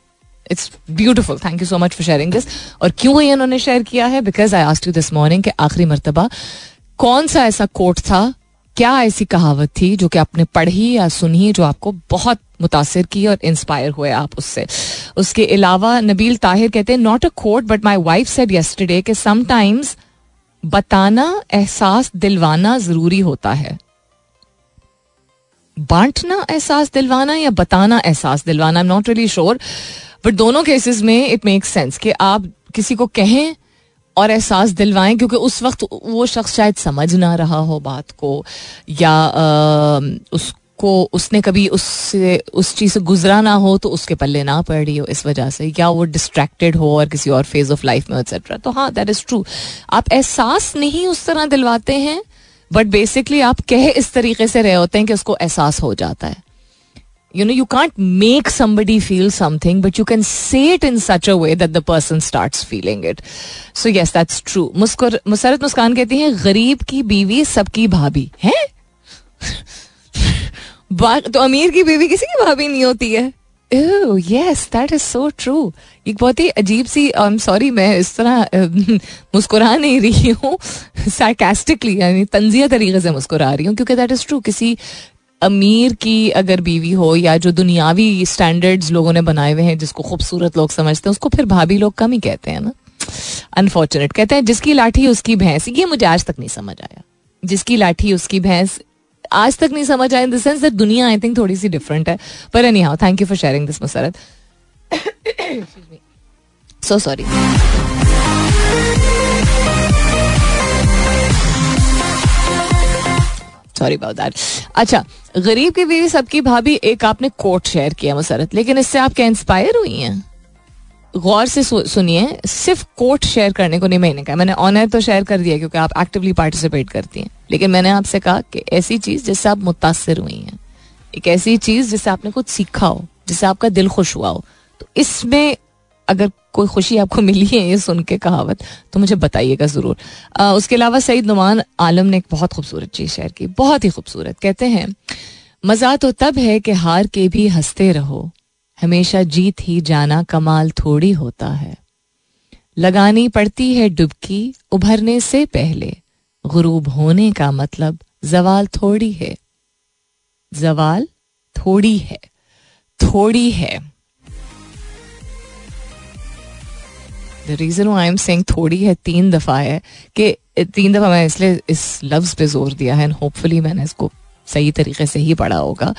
It's beautiful thank you so much for sharing this और क्यों ये उन्होंने शेयर किया है? Because I asked you this morning के आखिरी मरतबा, कौन सा ऐसा कोट था? क्या ऐसी कहावत थी जो कि आपने पढ़ी या सुनी जो आपको बहुत मुतासर की और इंस्पायर हुए आप उससे? उसके अलावा नबील ताहिर कहते हैं not a quote but my wife said yesterday के समटाइम्स बताना एहसास दिलवाना ज़रूरी होता है। बांटना एहसास दिलवाना या बताना एहसास दिलवाना am not really sure but दोनों केसेस में इट मेक सेंस कि आप किसी को कहें और एहसास दिलवाएँ क्योंकि उस वक्त वो शख्स शायद समझ ना रहा हो बात को या आ, उस को उसने कभी उससे, उस चीज़ से गुजरा ना हो तो उसके पल्ले ना पड़ रही हो इस वजह से। या वो डिस्ट्रैक्टेड हो और किसी और फ़ेज़ ऑफ़ लाइफ में एक्सेट्रा तो हाँ दैट इज़ ट्रू आप एहसास नहीं उस तरह दिलवाते हैं बट बेसिकली आप कह इस तरीके से रहे होते हैं कि उसको एहसास हो जाता है। You know, you can't make somebody feel something, but you can say it in such a way that the person starts feeling it. So, yes, that's true. मुस्कुर, Musarrat Muskan कहती हैं, गरीब की बीवी सबकी भाभी। है? तो अमीर की बीवी किसी की भाभी नहीं होती है। Yes that is so true एक बहुत ही अजीब सी आई एम सॉरी मैं इस तरह मुस्कुरा नहीं रही हूँ। साइकेस्टिकली यानी तंजिया तरीके से मुस्कुरा रही हूँ, क्योंकि दैट इज़ ट्रू किसी अमीर की अगर बीवी हो, या जो दुनियावी स्टैंडर्ड्स लोगों ने बनाए हुए हैं, जिसको खूबसूरत लोग समझते हैं, उसको फिर भाभी लोग कम ही कहते हैं ना। अनफॉर्चुनेट कहते हैं, जिसकी लाठी, उसकी भैंस, ये मुझे आज तक नहीं समझ आया। जिसकी लाठी, उसकी भैंस आज तक नहीं समझ आया इन द सेंस दैट दुनिया आई थिंक थोड़ी सी डिफरेंट है। पर anyhow thank you for sharing this Musarrat so sorry sorry about अच्छा गरीब की बीवी सबकी भाभी एक आपने कोट शेयर किया मुसरत लेकिन इससे आप क्या इंस्पायर हुई हैं? गौर से सुनिए, सिर्फ़ कोट शेयर करने को नहीं, मैंने कहा, मैंने ऑनर तो शेयर कर दिया क्योंकि आप एक्टिवली पार्टिसिपेट करती हैं। लेकिन मैंने आपसे कहा कि ऐसी चीज़ जिससे आप मुतासर हुई हैं, एक ऐसी चीज़ जिससे आपने कुछ सीखा हो, जिससे आपका दिल खुश हुआ हो तो इसमें अगर कोई खुशी आपको मिली है, ये सुन के कहावत तो मुझे बताइएगा ज़रूर। उसके अलावा सईद नुमान आलम ने एक बहुत खूबसूरत चीज़ शेयर की, बहुत ही खूबसूरत। कहते हैं मज़ा तो तब है कि हार के भी हँसते रहो हमेशा जीत ही जाना कमाल थोड़ी होता है। लगानी पड़ती है डुबकी उभरने से पहले। गुरूब होने का मतलब जवाल थोड़ी है। जवाल थोड़ी है। थोड़ी है। The reason I am saying थोड़ी है तीन दफ़ा है कि तीन दफ़ा मैं इसलिए इस लफ्ज पे ज़ोर दिया है एंड होपफुली मैंने इसको सही तरीके से ही पढ़ा होगा।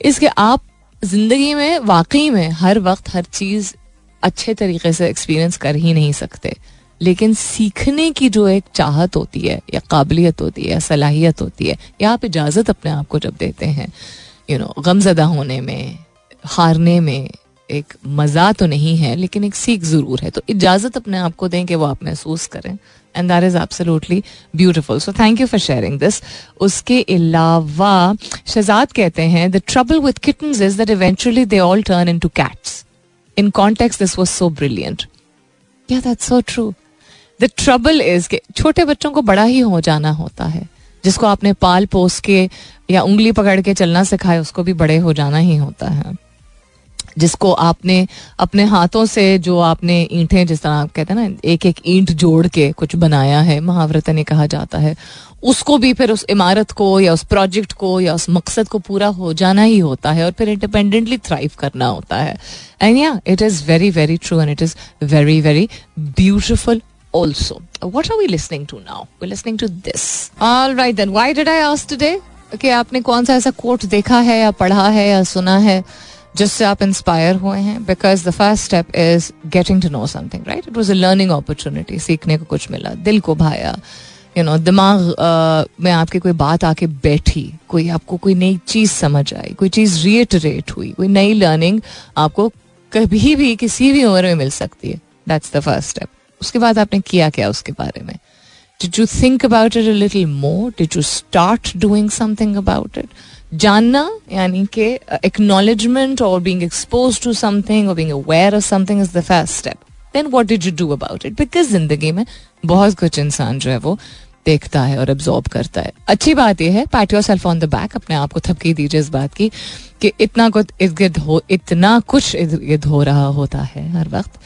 इसके आप ज़िंदगी में, वाकई में, हर वक्त हर चीज़ अच्छे तरीके से एक्सपीरियंस कर ही नहीं सकते। लेकिन सीखने की जो एक चाहत होती है, या काबिलियत होती है, या सलाहियत होती है, या आप इजाज़त अपने आप को जब देते हैं यू नो गमजदा होने में, हारने में एक मज़ा तो नहीं है, लेकिन एक सीख ज़रूर है। तो इजाज़त अपने आप को दें कि वो आप महसूस करें। And that is absolutely beautiful so thank you for sharing this उसके अलावा शहजाद कहते हैं the trouble with kittens is that eventually they all turn into cats in context this was so brilliant yeah that's so true the trouble is के छोटे बच्चों को बड़ा ही हो जाना होता है। जिसको आपने पाल पोस के या उंगली पकड़ के चलना सिखाए उसको भी बड़े हो जाना ही होता है। जिसको आपने अपने हाथों से जो आपने ईंटें जिस तरह आप कहते हैं ना एक एक ईंट जोड़ के कुछ बनाया है महाव्रत ने कहा जाता है उसको भी फिर उस इमारत को या उस प्रोजेक्ट को या उस मकसद को पूरा हो जाना ही होता है और फिर इंडिपेंडेंटली थ्राइव करना होता है and yeah it is very very true and it is very very beautiful also. What are we listening to now? We're listening to this. All right then. Why did I ask today? Okay, आपने कौन सा ऐसा coat देखा है या पढ़ा है या सुना है जिससे आप इंस्पायर हुए हैं because the first step is getting to know something right it was a learning opportunity सीखने को कुछ मिला, दिल को भाया यू नो दिमाग में आपकी कोई बात आके बैठी, कोई आपको कोई नई चीज़ समझ आई, कोई चीज़ रिएटरेट हुई, कोई नई लर्निंग आपको कभी भी किसी भी उम्र में मिल सकती है. दैट्स द फ़र्स्ट स्टेप उसके बाद आपने किया क्या उसके बारे में? Did you think about it a little more did you start doing something about it जानना, यानी कि एक्नॉलेजमेंट और बीइंग एक्सपोज टू समथिंग और being aware of something is the first step then what did you do about it because ज़िंदगी में बहुत कुछ इंसान जो है वो देखता है और एब्जॉर्ब करता है अच्छी बात यह है pat yourself on the back अपने आप को थपकी दीजिए इस बात की कि इतना कुछ इर्द गिर्द हो, इतना कुछ इर्द गिर्द हो रहा होता है हर वक्त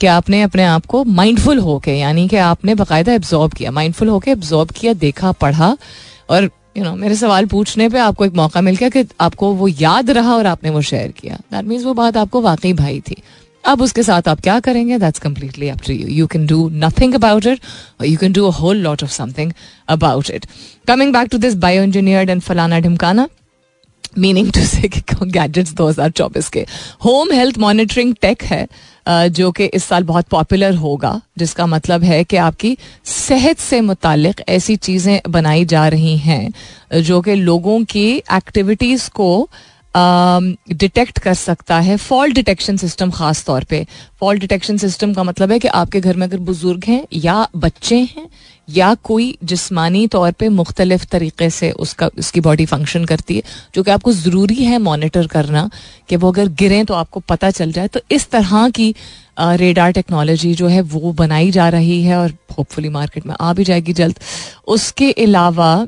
कि आपने अपने आप को माइंडफुल होके, यानी कि आपने बाकायदा एब्जॉर्ब किया माइंडफुल होके एब्जॉर्ब किया, देखा, पढ़ा और यू नो मेरे सवाल पूछने पे आपको एक मौका मिल गया कि आपको वो याद रहा और आपने वो शेयर किया। दैट मीन्स वो बात आपको वाकई भाई थी। अब उसके साथ आप क्या करेंगे? That's completely up to you you can do nothing about it और you can do a whole lot of something about it coming back to this bio engineered and फलाना ढिमकाना मीनिंग टू से गैजेट्स दो हज़ार चौबीस के। Home health monitoring take है। जो कि इस साल बहुत पॉपुलर होगा, जिसका मतलब है कि आपकी सेहत से मुतल ऐसी चीज़ें बनाई जा रही हैं, जो कि लोगों की एक्टिविटीज़ को डिटेक्ट कर सकता है। फॉल्ट डिटेक्शन सिस्टम खास तौर पे। फॉल्ट डिटेक्शन सिस्टम का मतलब है कि आपके घर में अगर बुज़ुर्ग हैं या बच्चे हैं या कोई जिस्मानी तौर पे मुख्तलिफ़ तरीके से उसका, उसकी बॉडी फ़ंक्शन करती है, जो कि आपको ज़रूरी है मॉनिटर करना, कि वो अगर गिरें तो आपको पता चल जाए। तो इस तरह की रेडार टेक्नोलॉजी जो है वो बनाई जा रही है और होपफुली मार्केट में आ भी जाएगी जल्द। उसके अलावा,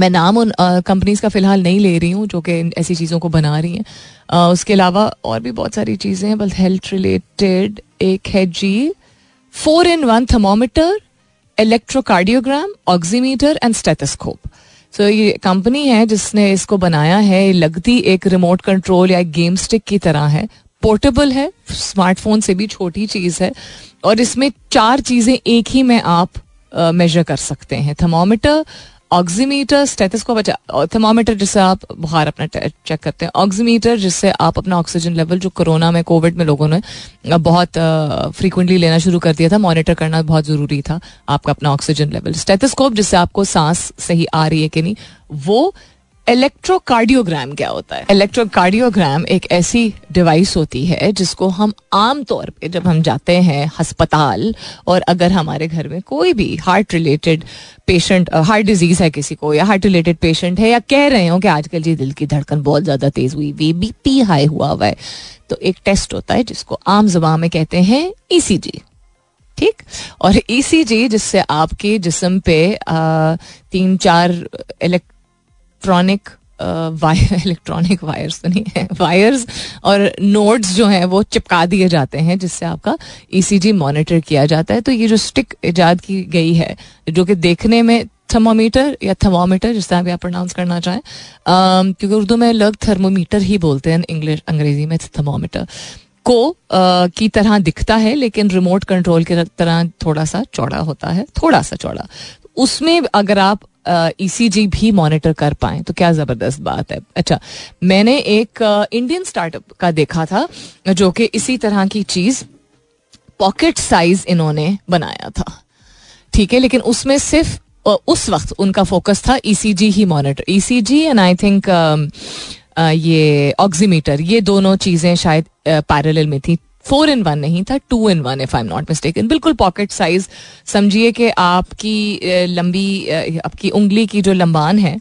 मैं नाम उन कंपनीज़ का फ़िलहाल नहीं ले रही हूँ, जो कि ऐसी चीज़ों को बना रही हैं। उसके अलावा और भी बहुत सारी चीज़ें हैं, बस हेल्थ रिलेटेड एक है जी four in one thermometer electrocardiogram oximeter and stethoscope so ये कंपनी है जिसने इसको बनाया है लगती एक रिमोट कंट्रोल या गेम स्टिक की तरह है। पोर्टेबल है स्मार्टफ़ोन से भी छोटी चीज़ है। और इसमें चार चीज़ें एक ही में आप मेजर कर सकते हैं। थर्मोमीटर ऑक्सीमीटर स्टेथोस्कोप अच्छा थर्मोमीटर जिससे आप बुखार अपना चेक करते हैं। ऑक्सीमीटर जिससे आप अपना ऑक्सीजन लेवल जो कोरोना में कोविड में लोगों ने बहुत फ्रीक्वेंटली लेना शुरू कर दिया था मॉनिटर करना बहुत ज़रूरी था, आपका अपना ऑक्सीजन लेवल स्टेथोस्कोप जिससे आपको सांस सही आ रही है कि नहीं, वो इलेक्ट्रोकार्डियोग्राम क्या होता है? इलेक्ट्रोकार्डियोग्राम एक ऐसी डिवाइस होती है जिसको हम आम तौर पे जब हम जाते हैं अस्पताल और अगर हमारे घर में कोई भी heart related patient heart disease है किसी को या हार्ट रिलेटेड पेशेंट है या कह रहे हो कि आजकल जी दिल की धड़कन बहुत ज़्यादा तेज हुई वी बीपी हाई हुआ हुआ है तो एक टेस्ट होता है जिसको आम जबान में कहते हैं ईसीजी ठीक? और ईसीजी जिससे आपके जिसम पे आ, तीन चार इलेक्ट इलेक्ट्रॉनिक इलेक्ट्रॉनिक वायर्स तो नहीं है वायर्स और नोड्स जो हैं वो चिपका दिए जाते हैं जिससे आपका ईसीजी e मॉनिटर किया जाता है। तो ये जो स्टिक इजाद की गई है जो कि देखने में थर्मोमीटर या थर्मोमीटर जिस तरह भी आप प्रोनाउंस करना चाहें क्योंकि उर्दू में लोग थर्मोमीटर ही बोलते हैं इंग्लिश अंग्रेज़ी में थर्मोमीटर को आ, की तरह दिखता है लेकिन रिमोट कंट्रोल की तरह थोड़ा सा चौड़ा होता है थोड़ा सा चौड़ा। उसमें अगर आप ई ईसीजी भी मॉनिटर कर पाए तो क्या ज़बरदस्त बात है। अच्छा मैंने एक इंडियन स्टार्टअप का देखा था, जो कि इसी तरह की चीज़ पॉकेट साइज़ इन्होंने बनाया था। ठीक है, लेकिन उसमें सिर्फ़ उस वक्त उनका फोकस था ECG he monitor ECG and I think ये ऑक्सीमीटर ये दोनों चीज़ें शायद पैरेलल में थी। फोर इन वन नहीं था two in one if I am not mistake बिल्कुल पॉकेट साइज़ समझिए कि आपकी लंबी आपकी उंगली की जो लंबान है,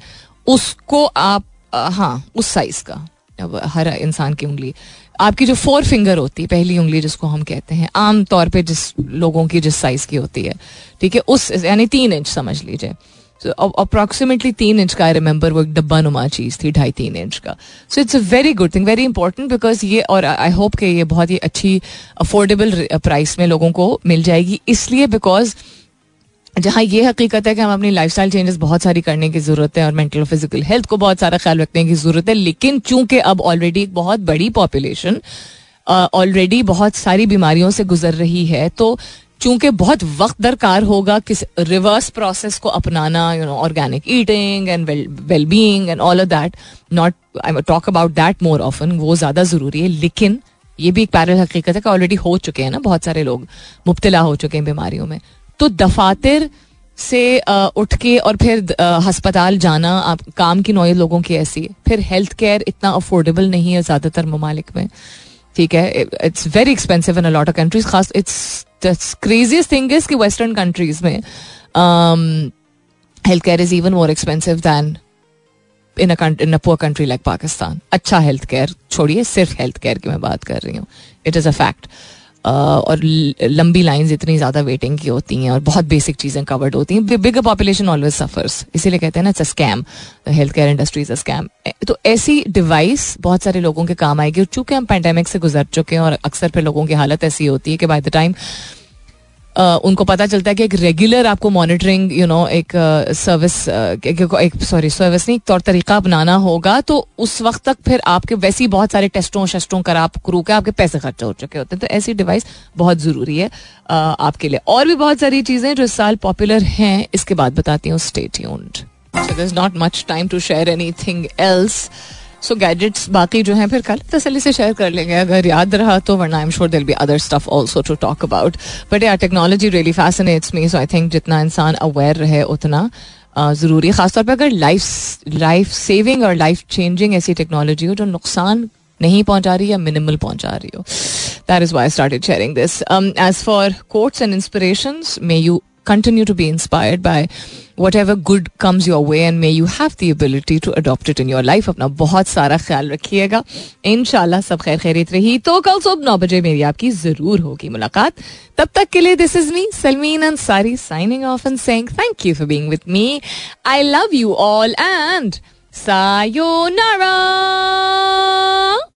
उसको आप हाँ उस साइज़ का हर इंसान की उंगली। आपकी जो फोर फिंगर होती है, पहली उंगली जिसको हम कहते हैं, आम तौर पे जिस लोगों की जिस साइज़ की होती है, ठीक है, उस, यानी तीन इंच समझ लीजिए। अप्रोक्सीमेटली तीन इंच का आई रिमेंबर वो एक डब्बा नुमा चीज़ थी ढाई तीन इंच का। So it's a very good thing very important because ये और आई होप कि ये बहुत ही अच्छी अफोर्डेबल प्राइस में लोगों को मिल जाएगी। इसलिए बिकॉज़ जहाँ ये हकीकत है कि हम अपनी लाइफ स्टाइल चेंजेस बहुत सारी करने की ज़रूरत है और मेंटल और फ़िज़िकल हेल्थ को बहुत सारा ख्याल रखने की ज़रूरत है लेकिन चूँकि अब ऑलरेडी एक बहुत बड़ी पॉपुलेशन ऑलरेडी uh, बहुत सारी बीमारियों से गुजर रही है तो चूँकि बहुत वक्त दरकार होगा किस रिवर्स प्रोसेस को अपनाना you know organic eating and well being and all of that not I talk about that more often वो ज़्यादा ज़रूरी है, लेकिन ये भी एक पैरल हकीकत है कि ऑलरेडी हो चुके हैं ना बहुत सारे लोग, मुबतला हो चुके हैं बीमारियों में। तो दफातर से उठ के और फिर हस्पताल जाना, आप, काम की नौय लोगों की ऐसी है। फिर हेल्थ केयर इतना अफोर्डेबल नहीं है ज़्यादातर ममालिक में। ठीक है? It's very expensive in a lot of countries खास it's the craziest thing is कि वेस्टर्न कंट्रीज़ में health care is even more expensive than in in a poor country like Pakistan अच्छा हेल्थ केयर छोड़िए, सिर्फ़ health care की मैं बात कर रही हूँ. इट इज़ अ फैक्ट और लंबी लाइंस इतनी ज़्यादा वेटिंग की होती हैं और बहुत बेसिक चीज़ें कवर्ड होती हैं। बिग पॉपुलेशन ऑलवेज सफर्स इसीलिए कहते हैं ना it's scam health care industry's a scam तो ऐसी डिवाइस बहुत सारे लोगों के काम आएगी और चूँकि हम पेंडेमिक से गुजर चुके हैं और अक्सर फिर लोगों की हालत ऐसी होती है कि बाय द टाइम उनको पता चलता है कि एक रेगुलर आपको मॉनिटरिंग यू नो एक सर्विस एक सॉरी सर्विस नहीं, एक तौर तरीका अपनाना होगा तो उस वक्त तक फिर आपके वैसे ही बहुत सारे टेस्टों शस्टों कर आप क्रू के आपके पैसे खर्च हो चुके होते हैं। तो ऐसी डिवाइस बहुत ज़रूरी है आपके लिए। और भी बहुत सारी चीज़ें जो इस साल पॉपुलर हैं, इसके बाद बताती हूँ stay tuned not much time to share any else so gadgets बाकी जो हैं फिर कल तसली से शेयर कर लेंगे अगर याद रहा तो वरना I am sure there'll be other stuff also to talk about but yeah technology really fascinates me so I think जितना इंसान अवेयर रहे उतना ज़रूरी खासतौर पर अगर लाइफ लाइफ सेविंग और लाइफ चेंजिंग ऐसी टेक्नोलॉजी हो जो नुकसान नहीं पहुँचा रही या मिनिमल पहुँचा रही हो that is why started sharing this as for quotes and inspiration may you continue to be inspired by whatever good comes your way and may you have the ability to adopt it in your life. अपना बहुत सारा ख्याल रखिएगा। इनशाला सब खैर खैरित रही। तो कल सुबह नौ बजे मेरी आपकी ज़रूर होगी मुलाकात। तब तक के लिए this is me Salmeen Ansari signing off and saying thank you for being with me I love you all and sayonara!